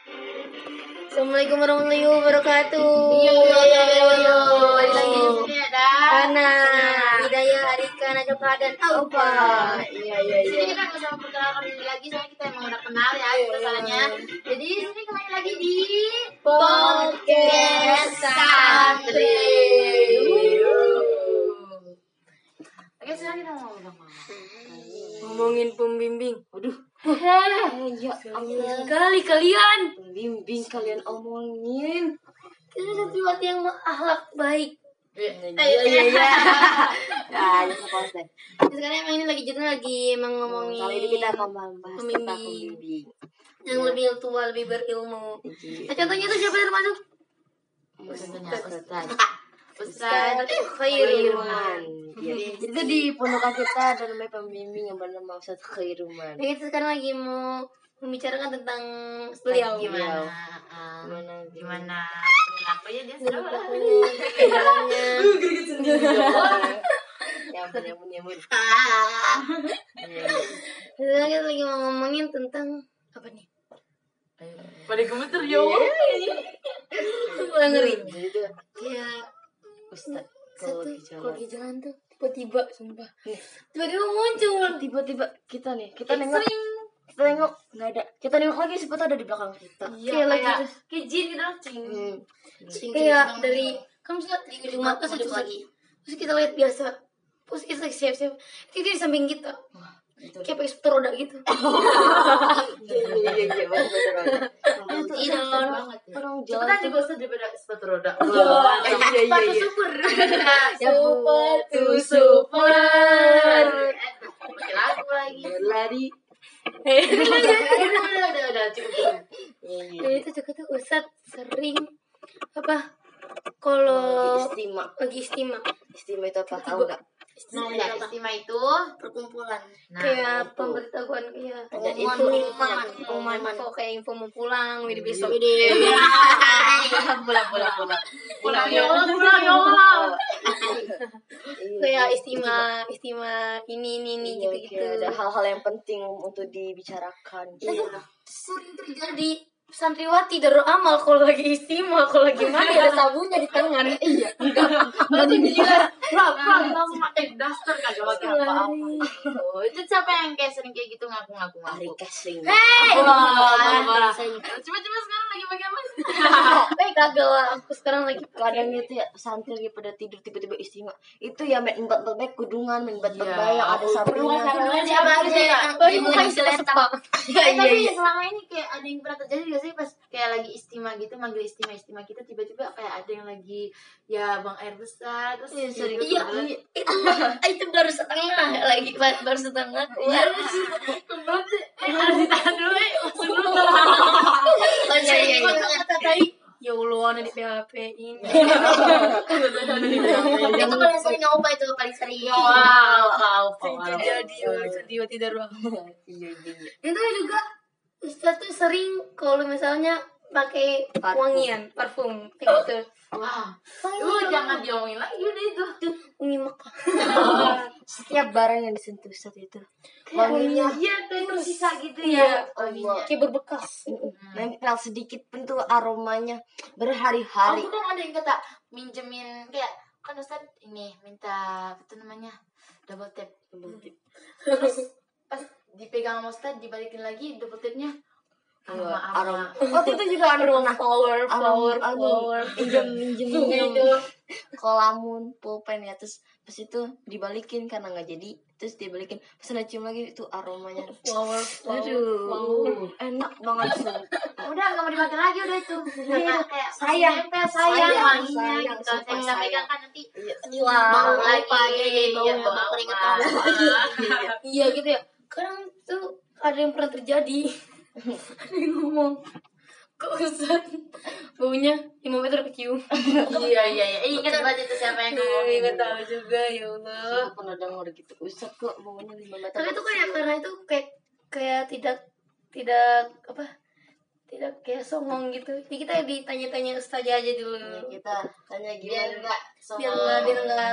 Assalamualaikum warahmatullahi wabarakatuh. Yo yo yo yo yo. Ada. Ana, Hidayah, Arika, Najwa dan Aupa. Iya iya iya. Jadi kita nggak usah memperkenalkan diri lagi, soalnya kita emang udah kenal ya masalahnya. Jadi sini kembali lagi di Podcast Santri. Oke, sekarang kita mau ngomong apa? Ngomongin pembimbing. Waduh, Ya Allah. Kali kalian. bimbing kalian omongin. Kita santriwati yang akhlak baik. Iya iya iya. Nah? Sekarang emang ini lagi judul lagi emang ngomongin Kali ini kita akan membahas tentang Pembimbing. pembimbing. yang lebih tua, lebih berilmu. Iya. Nah, contohnya itu siapa yang termasuk? Ustaz. Khairul Khairuman. Jadi itu di pondokan kita ada namanya pembimbing yang bernama Ustaz Khairuman. Nah, kita sekarang lagi mau membicarakan tentang beliau. Gimana? Gimana? eh, Gimana perilakunya dia sudah Jalannya. Yang punya punya punya. Sekarang kita lagi mau ngomongin tentang apa nih? Pada gemeter ya. Ngeri. Kayak Ustaz satu kalau kalau jalan. tuh tiba-tiba sumpah. Tiba-tiba muncul. Tiba-tiba kita nih, kita nengok kita nengok nggak ada kita nengok lagi sepatu ada di belakang kita Kayak lagi kayak jin gitu cing. hmm. Kayak dari kamu suka di ujung mata terus lagi. Terus kita lihat biasa. Terus kita lagi siap-siap. Itu di samping kita. Kayak pakai sepatu roda gitu. iya iya iya iya betul betul betul Tidak. orang jalan Cepetan juga usah daripada sepatu roda. iya iya iya iya super. Sepatu super. Pakai lagu lagi. berlari Udah, udah, udah, udah, cukup. iya iya Dan itu juga tuh Ustad sering apa kalau istimewa lagi istimewa istimewa itu apa tahu nggak Nah, ya, istimewa itu? Perkumpulan. Nah, kayak itu. pemberitahuan kayak Ada pengumuman info. pengumuman. pengumuman. Info kayak info mau pulang widi besok pulang pulang pulang. Pulang ya Allah, pulang ya Allah. kayak istimewa istimewa ini ini ini Iya, gitu gitu ada hal-hal yang penting untuk dibicarakan. Itu sering terjadi santriwati darul amal kalau lagi istimewa kalau lagi mandi ada sabunnya di tangan. Iya Berarti dia pulang, pulang, langsung pakai daster kagak pakai apa-apa. Oh, itu siapa yang kayak sering kayak gitu ngaku-ngaku hari ngaku? Wah, Coba-coba sekarang lagi pakai apa? eh kagak lah. Aku sekarang lagi kadang itu ya santri lagi pada tidur tiba-tiba istimewa. Itu ya main empat baik kudungan main empat Iya. bayang ada sampingnya Kudungan siapa aja? ya bukan yang seletak Eh, tapi selama ini kayak ada yang pernah terjadi gak sih pas kayak lagi istimewa gitu manggil istimewa istimewa kita tiba-tiba kayak ada yang lagi ya bang air besar terus Iya, sering. iya itu itu baru setengah lagi baru setengah. Keluar kebelet sih eh harus ditahan dulu ya oh iya iya iya kata tadi ya Allah ada di PHP ini itu paling sering nyoba itu paling sering wow wow wow terjadi tiba tidak ruang iya iya iya itu juga Ustaz tuh sering kalau misalnya pakai Parfum. wangian parfum kayak gitu. Wah. Lu jangan diomongin lagi udah itu. Tuh wangi Mekah setiap barang yang disentuh saat itu. Wanginya. Iya kayak tersisa gitu Iya, ya. Wanginya. Kayak berbekas. Nempel sedikit pun tuh aromanya aku berhari-hari kan ada yang kata minjemin kayak kan Ustad ini minta apa tuh namanya double tap. Terus pas dipegang sama Ustad dibalikin lagi double tapnya aroma aroma waktu itu juga ada pernah flower flower Aroma- flower. Minjem minjem itu kolamun pulpen ya. Terus pas itu dibalikin karena nggak jadi. Terus dibalikin. Pas udah cium lagi itu aromanya. Flower flower aduh. enak banget sih. Udah nggak mau dipakai lagi udah itu. Iya. kayak Sayang. nempel sayang Sayang, wanginya sayang, gitu saya nggak sayang. pegang kan nanti hilang bau lagi. ya jadi bau iya, bau keringetan iya gitu ya. Kadang tuh ada yang pernah terjadi ada yang ngomong ke Ustaz? Baunya 5 meter kecium iya iya iya. Ingat banget itu siapa yang ngomong Iya, nggak tahu juga ya Allah. Aku pernah denger gitu Ustaz kok baunya lima meter tapi itu kayak karena itu kayak kayak tidak tidak apa tidak kayak songong gitu. Jadi kita ditanya-tanya ustazah aja dulu. Ya, kita tanya biar gimana nggak biar nggak biar nggak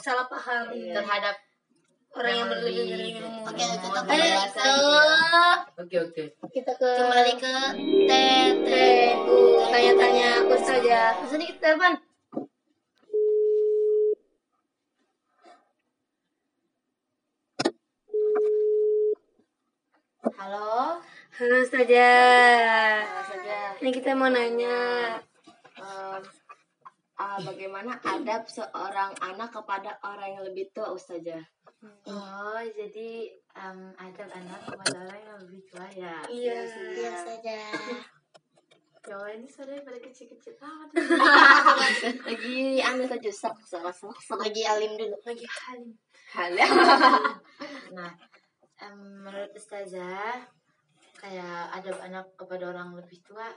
salah paham. Terhadap orang yang dari ilmu Oke, kita kembali ke oke oke kita ke kembali ke tet Ustazah. Langsung kita telepon. Halo. Halo Ustazah. Nah, saja Ini kita mau nanya. ah, bagaimana adab seorang anak kepada orang yang lebih tua Ustazah? Oh, jadi em, ada anak kepada orang yang lebih tua ya. Iya. saja. Ya Allah, ini suaranya pada kecil-kecil amat. Lagi ambil saja sak sak sak sak. Lagi alim dulu. Lagi halim. Hal Nah, em, menurut Ustazah, kayak adab anak kepada orang lebih tua,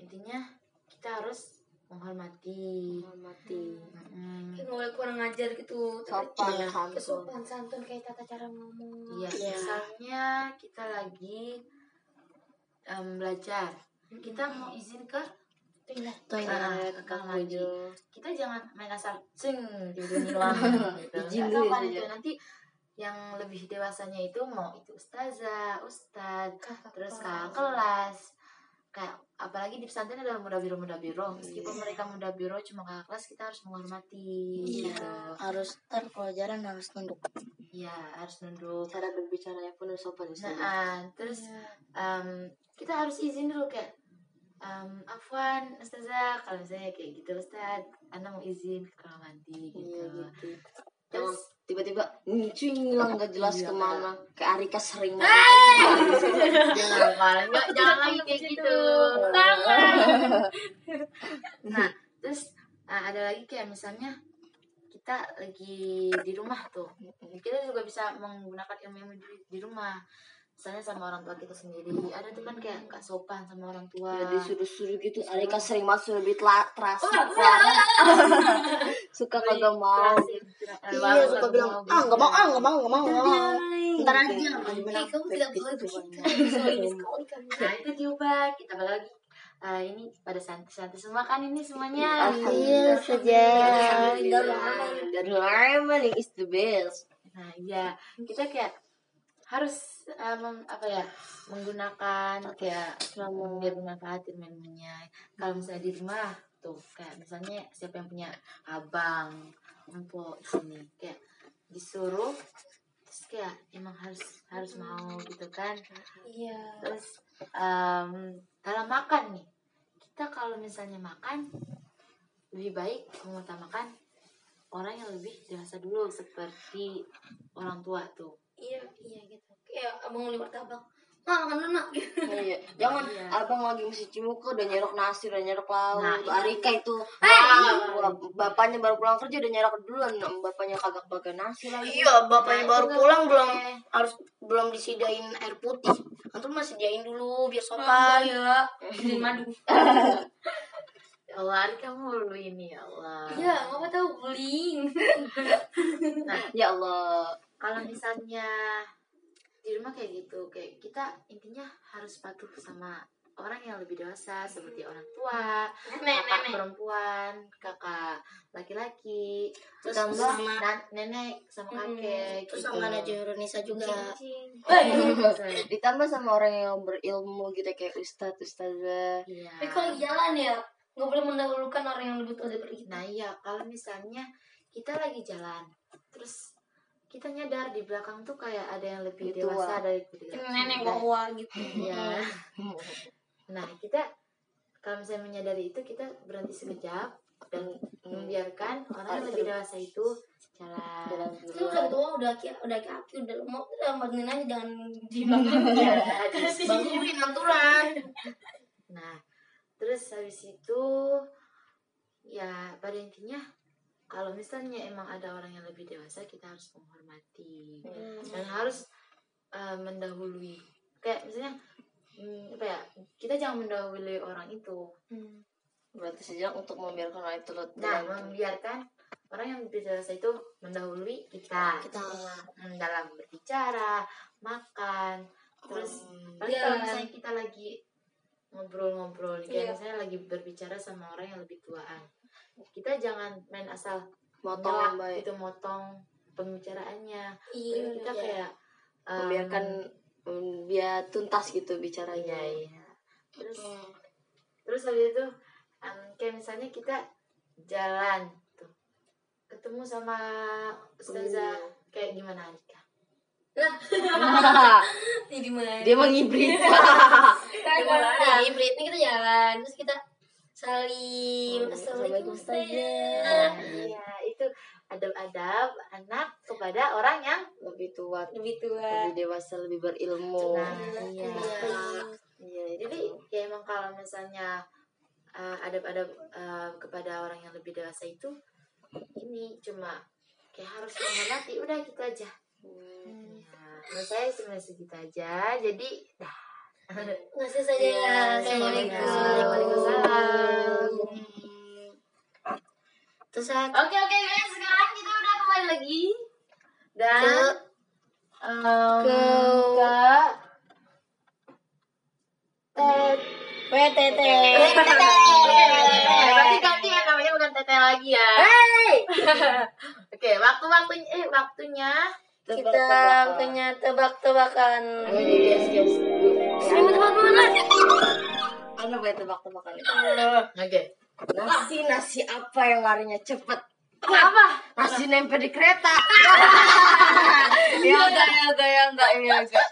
intinya kita harus menghormati. mati Mm-mm. Kayak nggak boleh kurang ngajar gitu. sopan Iya. santun Kesopan santun kayak tata cara ngomong. Iya, misalnya kita lagi em, belajar, kita mau izin ke Toilet. Ah, Toilet, ke kamar mandi. kita jangan main asal sing tiba ngilang gitu. Izin dulu sopan itu. nanti yang lebih dewasanya itu mau itu ustazah, ustad, terus kakak kelas kayak apalagi di pesantren ada muda biro muda biro meskipun mereka muda biro cuma kakak kelas kita harus menghormati Iya. gitu. Harus ntar pelajaran harus tunduk. Iya harus nunduk cara berbicaranya pun harus sopan nah ah, terus em, kita harus izin dulu kayak em, Afwan Ustazah kalau misalnya kayak gitu Ustaz Anda mau izin ke kamar mandi gitu Iya gitu. Jangan terus tiba-tiba nyuci ngilang gak jelas Iya, ke mana. Kayak Arika sering. Banget. jangan malah nggak jangan lagi kayak gitu. nah terus ah, ada lagi kayak misalnya kita lagi di rumah tuh. Kita juga bisa menggunakan ilmu ilmu di, di rumah. Misalnya sama orang tua kita sendiri. Ada tuh kan kayak gak sopan sama orang tua. Ya disuruh-suruh gitu. Arika sering masuk lebih telat terasa. Suka kagak mau. Iya, suka bilang, ah nggak mau, ah nggak mau, nggak mau, nggak mau. Ntar aja. Iya. Eh, kamu tidak boleh ini sekali kamu. nah itu diubah kita balik lagi Ah, ini pada santai-santai semua kan ini semuanya Iya saja. Dari Doraemon is the best. Nah, iya, kita kayak harus mem- apa ya menggunakan kayak biar bermanfaat ilmunya. Kalau misalnya di rumah tuh kayak misalnya siapa yang punya abang, di sini kayak disuruh terus kayak emang harus harus mau gitu kan. Iya. Terus em, dalam makan nih kita kalau misalnya makan lebih baik mengutamakan orang yang lebih dewasa dulu seperti orang tua tuh. Iya, iya gitu. Kayak abang nguli martabak. Mak, makan dulu, mak. Iya, jangan Iya. abang lagi mesti cimuka udah nyerok nasi, udah nyerok lauk. Nah, Tuh Arika itu Ah. bapaknya baru pulang kerja udah nyerok duluan, bapaknya kagak pakai nasi lagi. Iya, bapaknya Nah, baru pulang belum boleh. harus belum disediain air putih. Antum masih sediain dulu biar sopan. ya, madu. ya Allah, hari kamu dulu ini ya Allah. Iya, ngapa tahu beling. Ya Allah. Kalau misalnya di rumah kayak gitu, kayak kita intinya harus patuh sama orang yang lebih dewasa seperti orang tua, Nenek, kakak nenek. perempuan, kakak laki-laki, Terus tambah sama- nenek sama kakek, Terus gitu. sama Najwa Yunisa juga. Ditambah sama orang yang berilmu gitu kayak ustadz, ustazah. Iya. Tapi kalau lagi jalan ya, nggak boleh mendahulukan orang yang lebih tua daripada kita. Nah iya, kalau misalnya kita lagi jalan, terus kita nyadar di belakang tuh kayak ada yang lebih tua. dewasa dari kita. Nenek Nah, bawa gitu. Iya. Nah kita kalau misalnya menyadari itu kita berhenti sekejap dan membiarkan orang yang lebih dewasa itu jalan. Jalan Itu udah tua, udah kaki, udah kaki, udah lemot, udah bantuin aja jangan di belakang. Iya. Bantuin aturan. Nah, terus habis itu ya pada intinya kalau misalnya emang ada orang yang lebih dewasa kita harus menghormati. Dan harus eh, mendahului. Kayak misalnya hmm, apa ya kita jangan mendahului orang itu. Berarti sejak untuk membiarkan orang itu nah membiarkan orang yang lebih dewasa itu mendahului kita. Kita. Hmm, dalam berbicara makan terus paling Iya. kalau misalnya kita lagi ngobrol-ngobrol kayak Iya. misalnya lagi berbicara sama orang yang lebih tuaan kita jangan main asal motong nyelak gitu motong pembicaraannya iya, kita iya. kayak um, Membiarkan mm, biar tuntas gitu bicaranya. iya iya terus Hmm. terus habis itu em, kayak misalnya kita jalan tuh ketemu sama ustazah kayak gimana Alika Ini gimana? Dia mengibrit. Nah, hibrid ini kita jalan terus kita salim. Assalamualaikum Assalamualaikum, ustazah. Iya itu adab-adab anak kepada orang yang lebih tua, lebih tua. Lebih dewasa, lebih berilmu. nah iya. Iya, jadi ya emang kalau misalnya uh, adab-adab uh, kepada orang yang lebih dewasa itu ini cuma kayak harus menghormati udah gitu aja. Hmm. ya, menurut saya sebenarnya segitu aja. Jadi dah Masih saja Iya, ya. Assalamualaikum. Waalaikumsalam. Terus oke oke guys sekarang kita udah kembali lagi dan ke um, ke ke PTT. Berarti ganti ya namanya bukan tete lagi ya. Hey, Oke, waktu-waktunya eh waktunya kita punya tebak-tebakan. Guys, guys. Sini tebak-tebakan. Anda boleh tebak-tebakan. Oke. Nasi nasi apa yang larinya cepet? Apa? Nasi nempel di kereta. ya enggak ya enggak ya enggak ya enggak.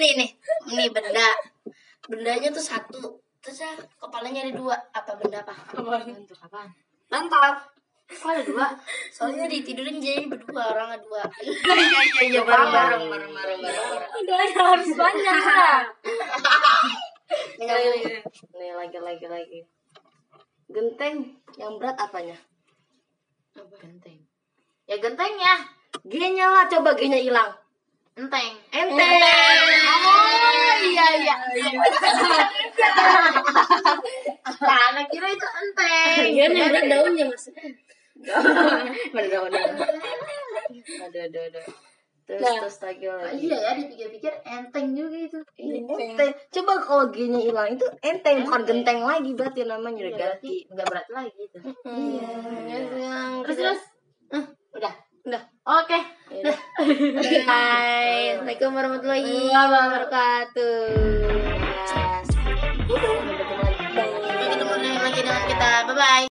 Nih. Ini benda. Bendanya tuh satu. Terus ya, kepalanya ada dua. Apa benda apa? Untuk apaan? Mantap. Kok ada dua? Soalnya ditidurin jadi berdua, orang dua. Iya iya iya bareng bareng bareng bareng bareng. Udah harus banyak. Nih lagi lagi lagi. Genteng yang berat apanya? Genteng. Ya gentengnya. G-nya lah coba G-nya hilang. Enteng. Enteng. Oh iya iya. Anak kira itu enteng. Iya, yang berat daunnya maksudnya. Ada ada ada. Ada ada. Terus Nah. terus lagi lagi. Iya ya dipikir-pikir enteng juga itu. Enteng. Coba kalau G-nya hilang itu enteng bukan genteng lagi berarti namanya udah Iya, ganti. nggak berat lagi itu. Iya. Yang Terus terus. Hah, udah. Udah. Oke. Yaudah. Hai, Assalamualaikum warahmatullahi wabarakatuh. Sampai ketemu lagi dengan kita. Bye bye.